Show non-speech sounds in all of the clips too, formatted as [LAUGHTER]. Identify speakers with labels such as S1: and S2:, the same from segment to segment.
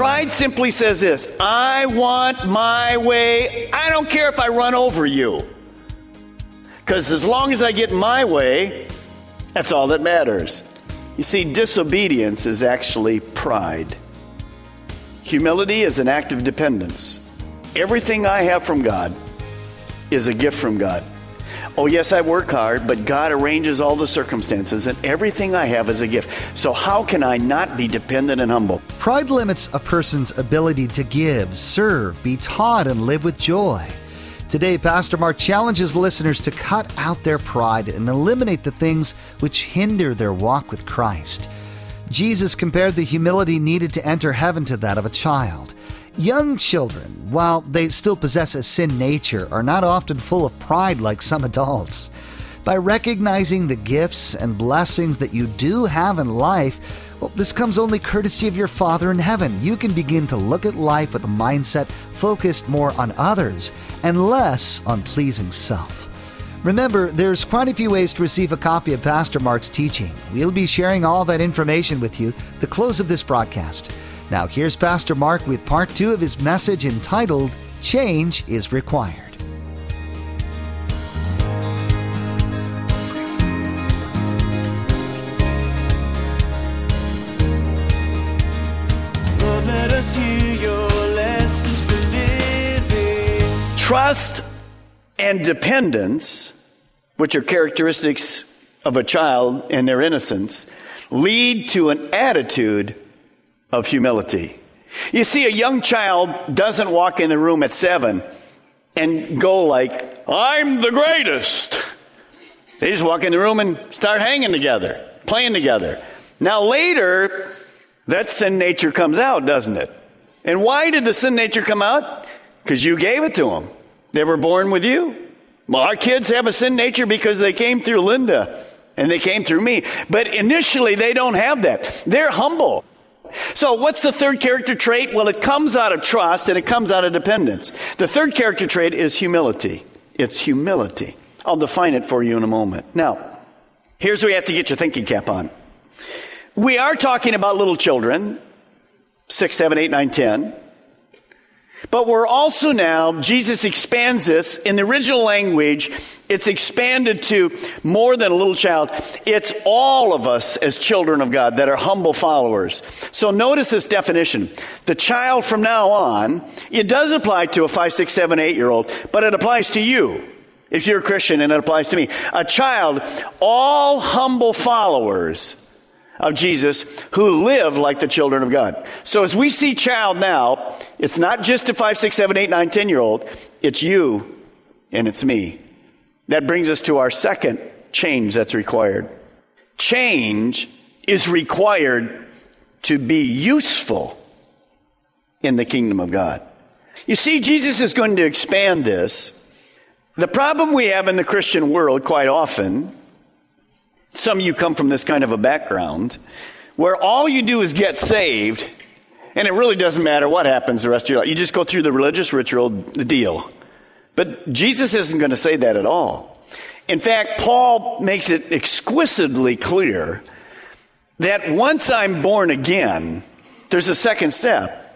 S1: Pride simply says this I want my way. I don't care if I run over you. Because as long as I get my way, that's all that matters. You see, disobedience is actually pride. Humility is an act of dependence. Everything I have from God is a gift from God. Oh, yes, I work hard, but God arranges all the circumstances, and everything I have is a gift. So, how can I not be dependent and humble?
S2: Pride limits a person's ability to give, serve, be taught, and live with joy. Today, Pastor Mark challenges listeners to cut out their pride and eliminate the things which hinder their walk with Christ. Jesus compared the humility needed to enter heaven to that of a child. Young children, while they still possess a sin nature, are not often full of pride like some adults. By recognizing the gifts and blessings that you do have in life, well, this comes only courtesy of your Father in heaven. You can begin to look at life with a mindset focused more on others and less on pleasing self. Remember, there's quite a few ways to receive a copy of Pastor Mark's teaching. We'll be sharing all that information with you the close of this broadcast. Now, here's Pastor Mark with part two of his message entitled Change is Required.
S3: Lord, let us hear your lessons for living.
S1: Trust and dependence, which are characteristics of a child and their innocence, lead to an attitude of humility. You see, a young child doesn't walk in the room at seven and go like, I'm the greatest. They just walk in the room and start hanging together, playing together. Now, later, that sin nature comes out, doesn't it? And why did the sin nature come out? Because you gave it to them. They were born with you. Well, our kids have a sin nature because they came through Linda and they came through me. But initially, they don't have that. They're humble. So, what's the third character trait? Well, it comes out of trust and it comes out of dependence. The third character trait is humility. It's humility. I'll define it for you in a moment. Now, here's where you have to get your thinking cap on. We are talking about little children, six, seven, eight, nine, ten. But we're also now, Jesus expands this. In the original language, it's expanded to more than a little child. It's all of us as children of God that are humble followers. So notice this definition. The child from now on, it does apply to a five, six, seven, eight year old, but it applies to you. If you're a Christian and it applies to me. A child, all humble followers of Jesus who live like the children of God. So as we see child now, it's not just a five, six, seven, eight, nine, ten year old. It's you and it's me. That brings us to our second change that's required. Change is required to be useful in the kingdom of God. You see, Jesus is going to expand this. The problem we have in the Christian world quite often some of you come from this kind of a background where all you do is get saved, and it really doesn't matter what happens the rest of your life. You just go through the religious ritual, the deal. But Jesus isn't going to say that at all. In fact, Paul makes it exquisitely clear that once I'm born again, there's a second step.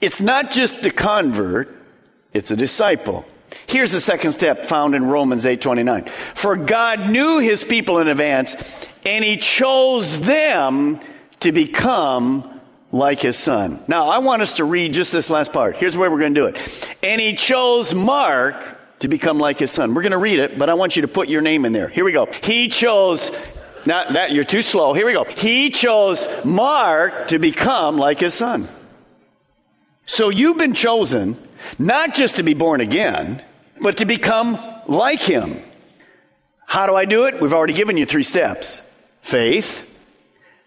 S1: It's not just a convert, it's a disciple. Here's the second step found in Romans 8:29. For God knew his people in advance, and he chose them to become like his son. Now, I want us to read just this last part. Here's where we're going to do it. And he chose Mark to become like his son. We're going to read it, but I want you to put your name in there. Here we go. He chose not that you're too slow. Here we go. He chose Mark to become like his son. So you've been chosen not just to be born again, but to become like him. How do I do it? We've already given you three steps faith,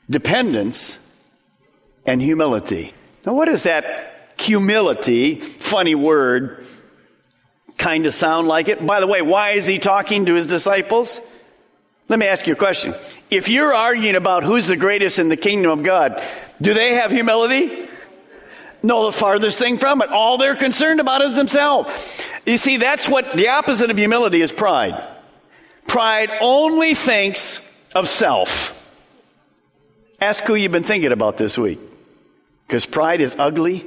S1: dependence, and humility. Now, what does that humility, funny word, kind of sound like it? By the way, why is he talking to his disciples? Let me ask you a question. If you're arguing about who's the greatest in the kingdom of God, do they have humility? No, the farthest thing from it. All they're concerned about is themselves. You see, that's what the opposite of humility is pride. Pride only thinks of self. Ask who you've been thinking about this week. Because pride is ugly,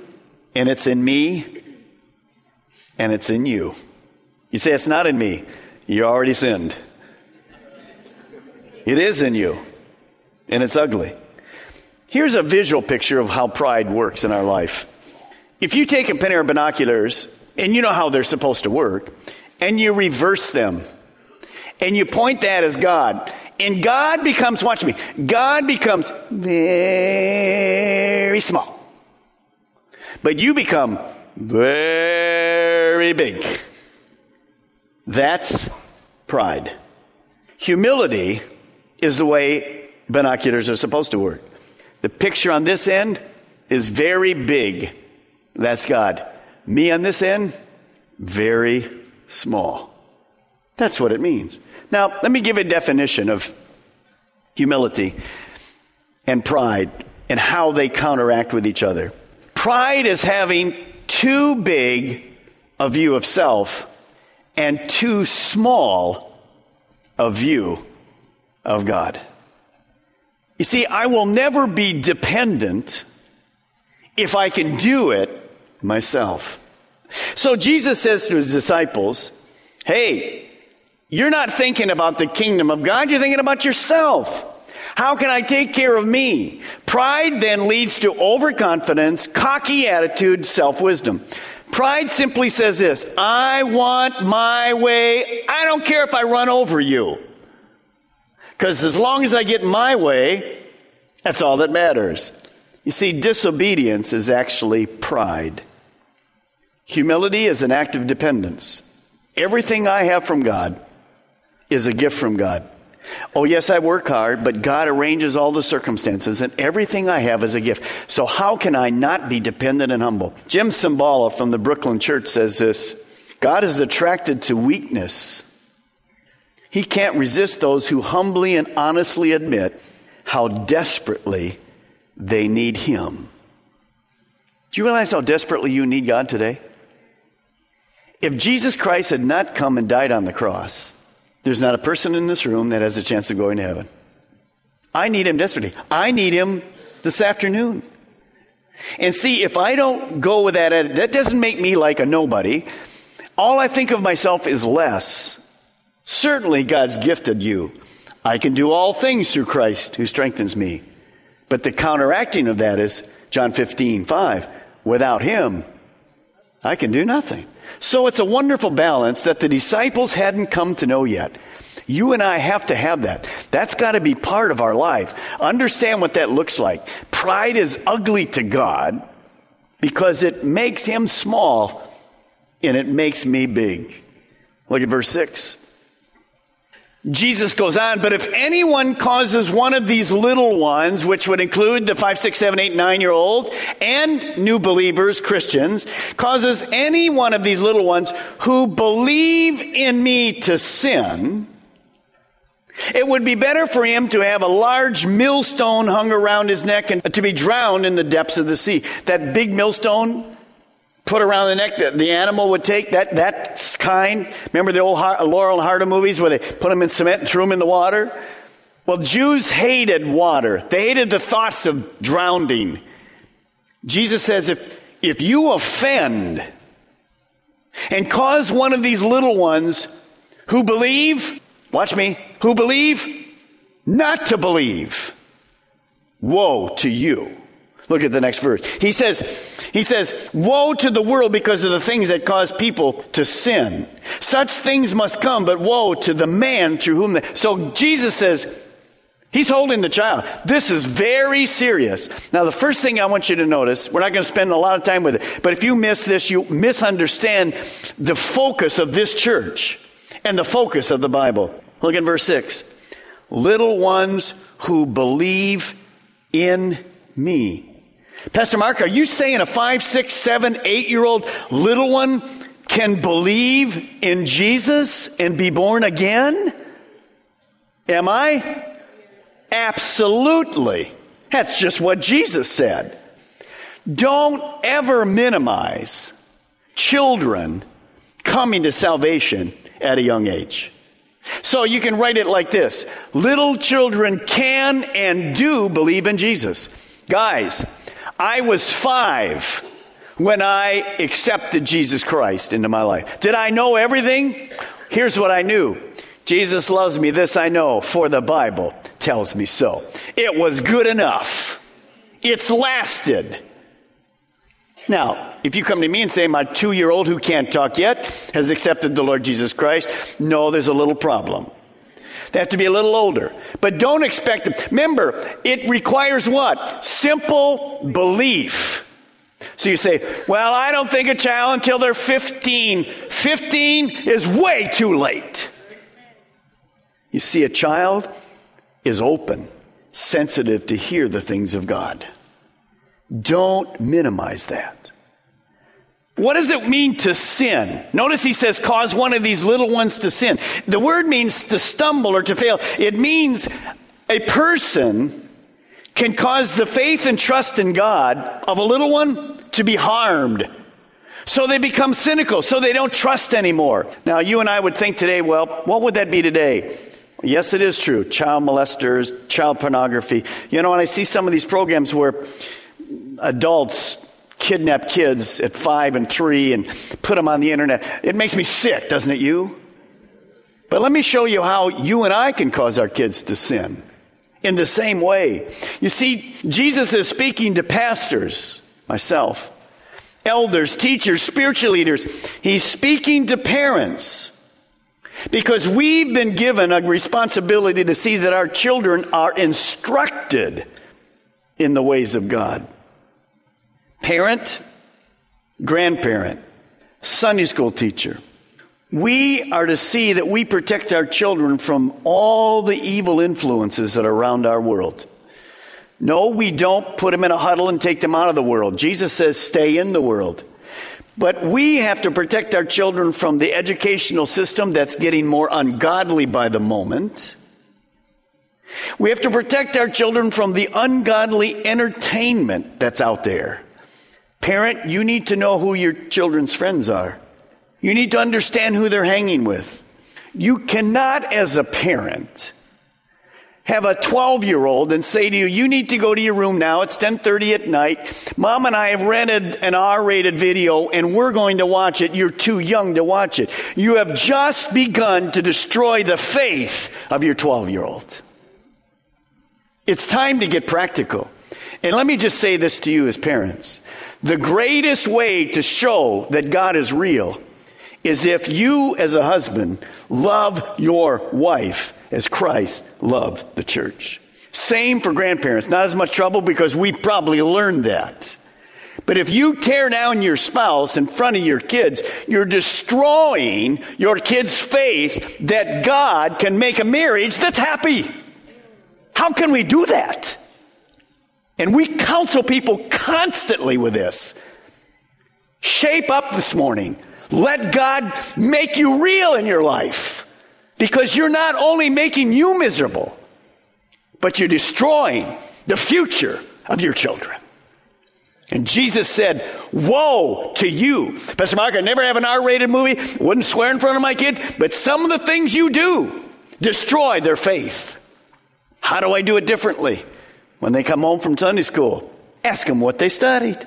S1: and it's in me, and it's in you. You say, It's not in me. You already sinned. It is in you, and it's ugly. Here's a visual picture of how pride works in our life. If you take a pair of binoculars, and you know how they're supposed to work, and you reverse them, and you point that as God, and God becomes, watch me, God becomes very small. But you become very big. That's pride. Humility is the way binoculars are supposed to work. The picture on this end is very big. That's God. Me on this end, very small. That's what it means. Now, let me give a definition of humility and pride and how they counteract with each other. Pride is having too big a view of self and too small a view of God. You see, I will never be dependent if I can do it myself. So Jesus says to his disciples, Hey, you're not thinking about the kingdom of God, you're thinking about yourself. How can I take care of me? Pride then leads to overconfidence, cocky attitude, self wisdom. Pride simply says this I want my way. I don't care if I run over you. Because as long as I get my way, that's all that matters. You see, disobedience is actually pride. Humility is an act of dependence. Everything I have from God is a gift from God. Oh, yes, I work hard, but God arranges all the circumstances, and everything I have is a gift. So, how can I not be dependent and humble? Jim Cymbala from the Brooklyn Church says this God is attracted to weakness he can't resist those who humbly and honestly admit how desperately they need Him. Do you realize how desperately you need God today? If Jesus Christ had not come and died on the cross, there's not a person in this room that has a chance of going to heaven. I need Him desperately. I need Him this afternoon. And see, if I don't go with that, that doesn't make me like a nobody. All I think of myself is less Certainly, God's gifted you. I can do all things through Christ who strengthens me. But the counteracting of that is John 15, 5. Without him, I can do nothing. So it's a wonderful balance that the disciples hadn't come to know yet. You and I have to have that. That's got to be part of our life. Understand what that looks like. Pride is ugly to God because it makes him small and it makes me big. Look at verse 6. Jesus goes on, but if anyone causes one of these little ones, which would include the five, six, seven, eight, nine year old and new believers, Christians, causes any one of these little ones who believe in me to sin, it would be better for him to have a large millstone hung around his neck and to be drowned in the depths of the sea. That big millstone put around the neck that the animal would take, that, that kind. Remember the old Laurel and Hardy movies where they put them in cement and threw them in the water? Well, Jews hated water. They hated the thoughts of drowning. Jesus says if, if you offend and cause one of these little ones who believe, watch me, who believe not to believe, woe to you. Look at the next verse. He says, he says, woe to the world because of the things that cause people to sin. Such things must come, but woe to the man through whom the, so Jesus says, He's holding the child. This is very serious. Now, the first thing I want you to notice, we're not going to spend a lot of time with it, but if you miss this, you misunderstand the focus of this church and the focus of the Bible. Look at verse 6. Little ones who believe in me. Pastor Mark, are you saying a five, six, seven, eight year old little one can believe in Jesus and be born again? Am I? Absolutely. That's just what Jesus said. Don't ever minimize children coming to salvation at a young age. So you can write it like this Little children can and do believe in Jesus. Guys, I was five when I accepted Jesus Christ into my life. Did I know everything? Here's what I knew Jesus loves me, this I know, for the Bible tells me so. It was good enough. It's lasted. Now, if you come to me and say, my two year old who can't talk yet has accepted the Lord Jesus Christ, no, there's a little problem. They have to be a little older. But don't expect them. Remember, it requires what? Simple belief. So you say, well, I don't think a child until they're 15. 15 is way too late. You see, a child is open, sensitive to hear the things of God. Don't minimize that. What does it mean to sin? Notice he says, cause one of these little ones to sin. The word means to stumble or to fail. It means a person can cause the faith and trust in God of a little one to be harmed. So they become cynical, so they don't trust anymore. Now, you and I would think today, well, what would that be today? Yes, it is true. Child molesters, child pornography. You know, when I see some of these programs where adults kidnap kids at five and three and put them on the internet, it makes me sick, doesn't it, you? But let me show you how you and I can cause our kids to sin in the same way. You see, Jesus is speaking to pastors, myself, elders, teachers, spiritual leaders. He's speaking to parents. Because we've been given a responsibility to see that our children are instructed in the ways of God. Parent, grandparent, Sunday school teacher. We are to see that we protect our children from all the evil influences that are around our world. No, we don't put them in a huddle and take them out of the world. Jesus says, stay in the world. But we have to protect our children from the educational system that's getting more ungodly by the moment. We have to protect our children from the ungodly entertainment that's out there. Parent, you need to know who your children's friends are. You need to understand who they're hanging with. You cannot, as a parent, have a 12 year old and say to you, you need to go to your room now. It's 1030 at night. Mom and I have rented an R rated video and we're going to watch it. You're too young to watch it. You have just begun to destroy the faith of your 12 year old. It's time to get practical. And let me just say this to you as parents. The greatest way to show that God is real is if you, as a husband, love your wife as Christ loved the church. Same for grandparents. Not as much trouble because we probably learned that. But if you tear down your spouse in front of your kids, you're destroying your kids' faith that God can make a marriage that's happy. How can we do that? And we counsel people constantly with this. Shape up this morning. Let God make you real in your life. Because you're not only making you miserable, but you're destroying the future of your children. And Jesus said, Woe to you. Pastor Mark, I never have an R rated movie, wouldn't swear in front of my kid, but some of the things you do destroy their faith. How do I do it differently? When they come home from Sunday school, ask them what they studied.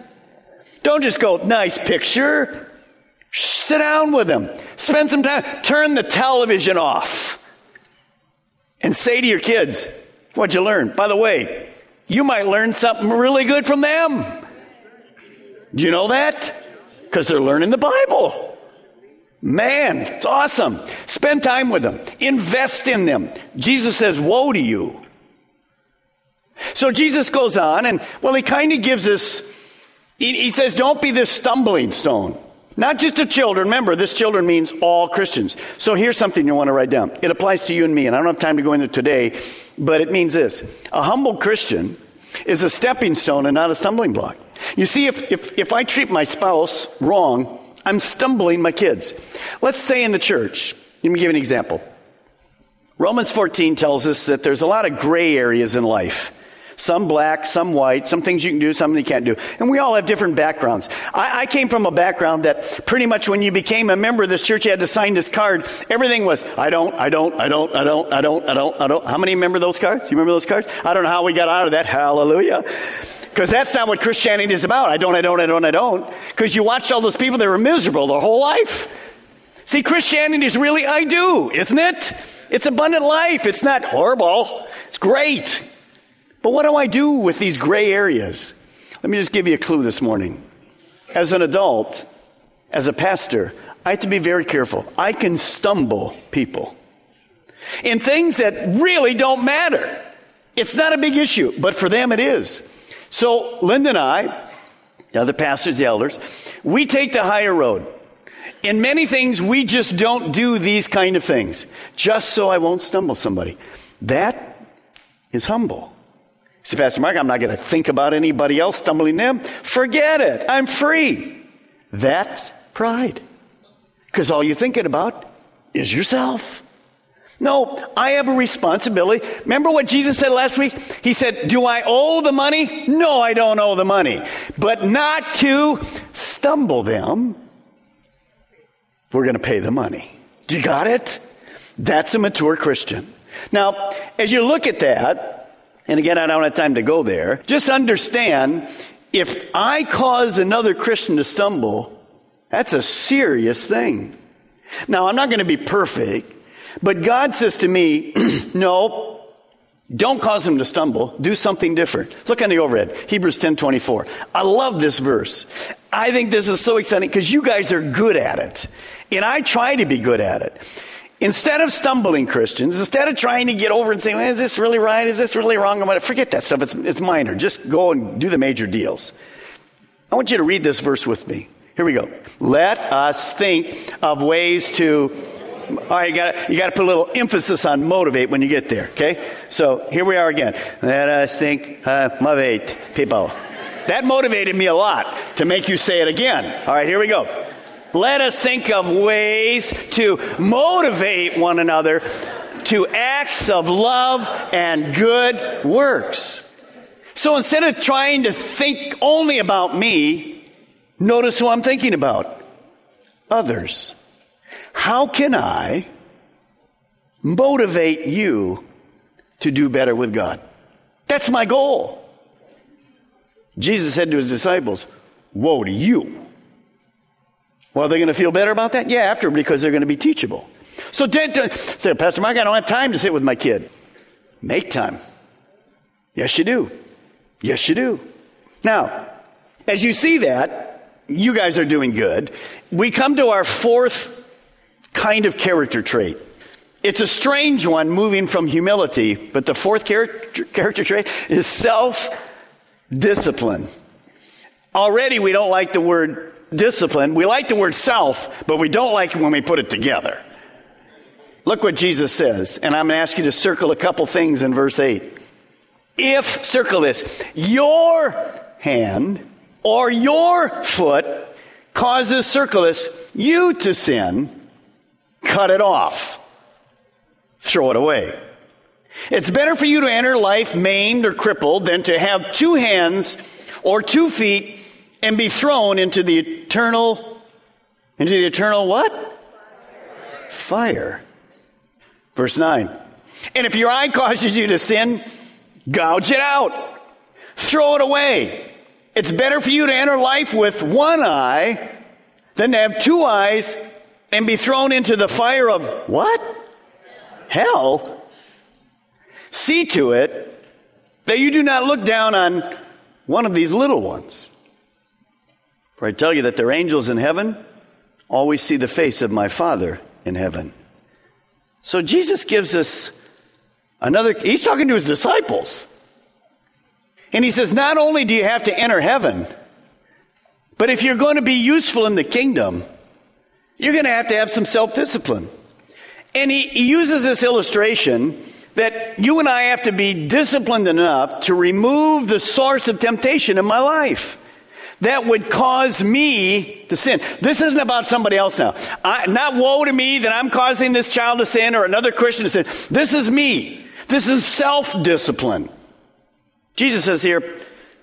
S1: Don't just go, nice picture. Sit down with them. Spend some time. Turn the television off. And say to your kids, What'd you learn? By the way, you might learn something really good from them. Do you know that? Because they're learning the Bible. Man, it's awesome. Spend time with them. Invest in them. Jesus says, Woe to you So Jesus goes on and, well, he kind of gives us, he, he says, don't be this stumbling stone. Not just to children. Remember, this children means all Christians. So here's something you want to write down. It applies to you and me, and I don't have time to go into today, but it means this. A humble Christian is a stepping stone and not a stumbling block. You see, if, if, if I treat my spouse wrong, I'm stumbling my kids. Let's stay in the church. Let me give an example. Romans 14 tells us that there's a lot of gray areas in life. Some black, some white, some things you can do, some you can't do. And we all have different backgrounds. I, I, came from a background that pretty much when you became a member of this church, you had to sign this card. Everything was, I don't, I don't, I don't, I don't, I don't, I don't, I don't. How many remember those cards? You remember those cards? I don't know how we got out of that. Hallelujah. Because that's not what Christianity is about. I don't, I don't, I don't, I don't. Because you watched all those people that were miserable their whole life. See, Christianity is really I do, isn't it? It's abundant life. It's not horrible. It's great. But what do I do with these gray areas? Let me just give you a clue this morning. As an adult, as a pastor, I have to be very careful. I can stumble people in things that really don't matter. It's not a big issue, but for them it is. So, Linda and I, the other pastors, the elders, we take the higher road. In many things, we just don't do these kind of things, just so I won't stumble somebody. That is humble. Pastor Mark, I'm not going to think about anybody else stumbling them. Forget it. I'm free. That's pride. Because all you're thinking about is yourself. No, I have a responsibility. Remember what Jesus said last week? He said, Do I owe the money? No, I don't owe the money. But not to stumble them, we're going to pay the money. Do you got it? That's a mature Christian. Now, as you look at that, and again, I don't have time to go there. Just understand if I cause another Christian to stumble, that's a serious thing. Now, I'm not going to be perfect, but God says to me, [CLEARS THROAT] no, don't cause them to stumble. Do something different. Look on the overhead. Hebrews 10 24. I love this verse. I think this is so exciting because you guys are good at it. And I try to be good at it. Instead of stumbling Christians, instead of trying to get over and saying, well, is this really right? Is this really wrong? I'm going to forget that stuff. It's, it's minor. Just go and do the major deals. I want you to read this verse with me. Here we go. Let us think of ways to. All right, you got you to put a little emphasis on motivate when you get there. Okay, so here we are again. Let us think, uh, motivate people. That motivated me a lot to make you say it again. All right, here we go. Let us think of ways to motivate one another to acts of love and good works. So instead of trying to think only about me, notice who I'm thinking about others. How can I motivate you to do better with God? That's my goal. Jesus said to his disciples, Woe to you well, they're going to feel better about that? Yeah, after because they're going to be teachable. So, say, Pastor Mike, I don't have time to sit with my kid. Make time. Yes, you do. Yes, you do. Now, as you see that, you guys are doing good. We come to our fourth kind of character trait. It's a strange one moving from humility, but the fourth character, character trait is self discipline. Already, we don't like the word discipline. We like the word self, but we don't like it when we put it together. Look what Jesus says, and I'm going to ask you to circle a couple things in verse 8. If, circle this, your hand or your foot causes, circle this, you to sin, cut it off. Throw it away. It's better for you to enter life maimed or crippled than to have two hands or two feet and be thrown into the eternal, into the eternal what? Fire. Verse 9. And if your eye causes you to sin, gouge it out. Throw it away. It's better for you to enter life with one eye than to have two eyes and be thrown into the fire of what? Hell. See to it that you do not look down on one of these little ones. For I tell you that their angels in heaven always see the face of my Father in heaven. So Jesus gives us another, he's talking to his disciples. And he says, not only do you have to enter heaven, but if you're going to be useful in the kingdom, you're going to have to have some self discipline. And he, he, uses this illustration that you and I have to be disciplined enough to remove the source of temptation in my life that would cause me to sin. This isn't about somebody else now. I, not woe to me that I'm causing this child to sin or another Christian to sin. This is me. This is self discipline. Jesus says here,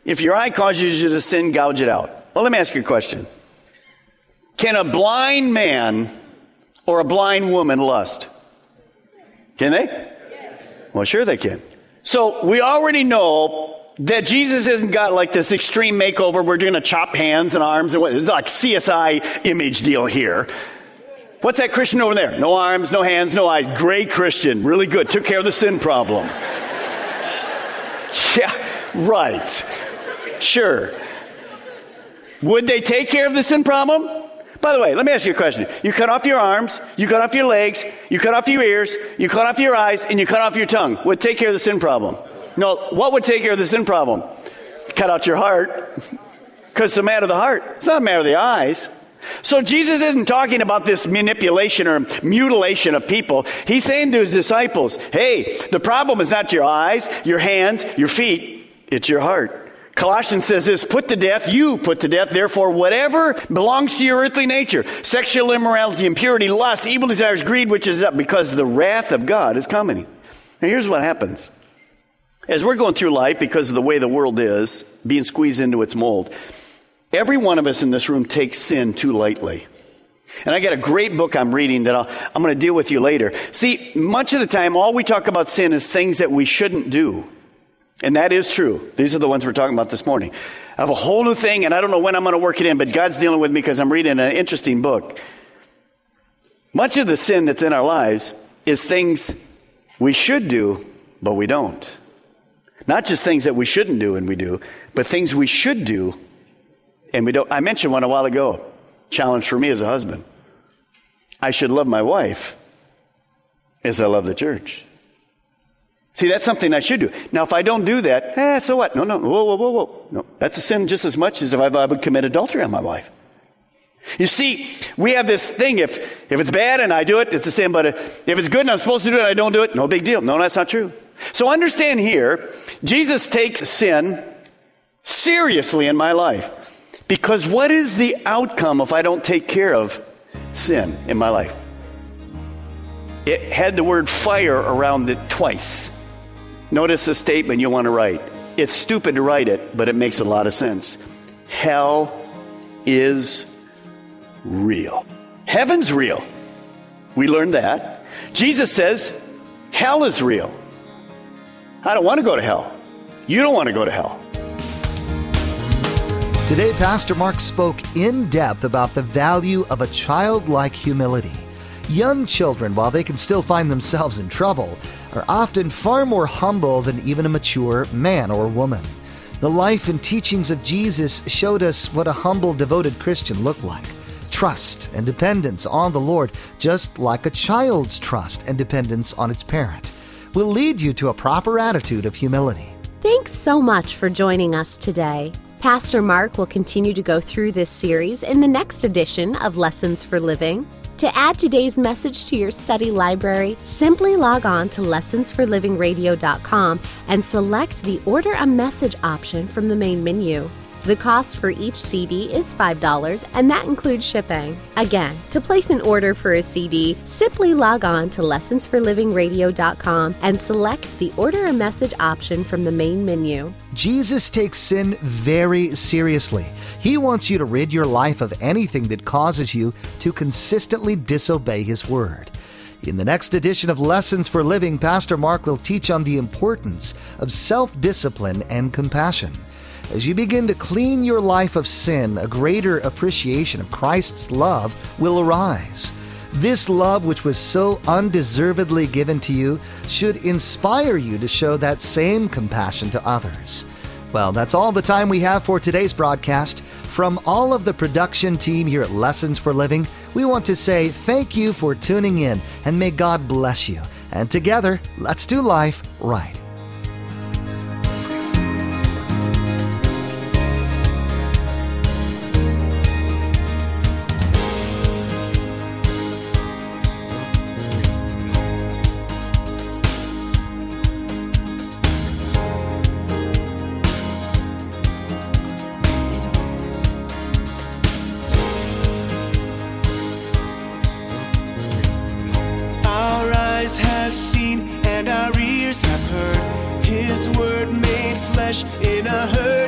S1: if your eye causes you to sin, gouge it out. Well, let me ask you a question. Can a blind man or a blind woman lust? Can they? Yes. Well, sure they can. So we already know that Jesus hasn't got like this extreme makeover. We're going to chop hands and arms and what, it's like CSI image deal here. What's that Christian over there? No arms, no hands, no eyes. Great Christian. Really good. Took care of the sin problem. [LAUGHS] yeah, right. Sure. Would they take care of the sin problem? By the way, let me ask you a question. You cut off your arms, you cut off your legs, you cut off your ears, you cut off your eyes, and you cut off your tongue. Would take care of the sin problem? No, what would take care of the sin problem? Cut out your heart. Because it's a matter of the heart. It's not a matter of the eyes. So Jesus isn't talking about this manipulation or mutilation of people. He's saying to his disciples, hey, the problem is not your eyes, your hands, your feet, it's your heart. Colossians says this put to death, you put to death, therefore, whatever belongs to your earthly nature sexual immorality, impurity, lust, evil desires, greed, which is up because the wrath of God is coming. Now, here's what happens. As we're going through life, because of the way the world is, being squeezed into its mold, every one of us in this room takes sin too lightly. And I got a great book I'm reading that i am going to deal with you later. See, much of the time, all we talk about sin is things that we shouldn't do. And that is true. These are the ones we're talking about this morning. I have a whole new thing, and I don't know when I'm going to work it in, but God's dealing with me because I'm reading an interesting book. Much of the sin that's in our lives is things we should do, but we don't. Not just things that we shouldn't do and we do, but things we should do and we don't. I mentioned one a while ago. Challenge for me as a husband. I should love my wife as I love the church. See, that's something I should do. Now, if I don't do that, eh, so what? No, no, whoa, whoa, whoa, whoa. No, that's a sin just as much as if I would commit adultery on my wife. You see, we have this thing if, if it's bad and I do it, it's a sin, but if it's good and I'm supposed to do it I don't do it, no big deal. No, that's not true. So understand here, Jesus takes sin seriously in my life. Because what is the outcome if I don't take care of sin in my life? It had the word fire around it twice. Notice the statement you want to write. It's stupid to write it, but it makes a lot of sense. Hell is real. Heaven's real. We learned that. Jesus says hell is real. I don't want to go to hell. You don't want to go to hell.
S2: Today, Pastor Mark spoke in depth about the value of a childlike humility. Young children, while they can still find themselves in trouble, are often far more humble than even a mature man or woman. The life and teachings of Jesus showed us what a humble, devoted Christian looked like trust and dependence on the Lord, just like a child's trust and dependence on its parent will lead you to a proper attitude of humility.
S4: Thanks so much for joining us today. Pastor Mark will continue to go through this series in the next edition of Lessons for Living. To add today's message to your study library, simply log on to lessonsforlivingradio.com and select the Order a Message option from the main menu. The cost for each CD is $5, and that includes shipping. Again, to place an order for a CD, simply log on to lessonsforlivingradio.com and select the Order a Message option from the main menu.
S2: Jesus takes sin very seriously. He wants you to rid your life of anything that causes you to consistently disobey His Word. In the next edition of Lessons for Living, Pastor Mark will teach on the importance of self discipline and compassion. As you begin to clean your life of sin, a greater appreciation of Christ's love will arise. This love, which was so undeservedly given to you, should inspire you to show that same compassion to others. Well, that's all the time we have for today's broadcast. From all of the production team here at Lessons for Living, we want to say thank you for tuning in and may God bless you. And together, let's do life right.
S3: Flesh in a hurting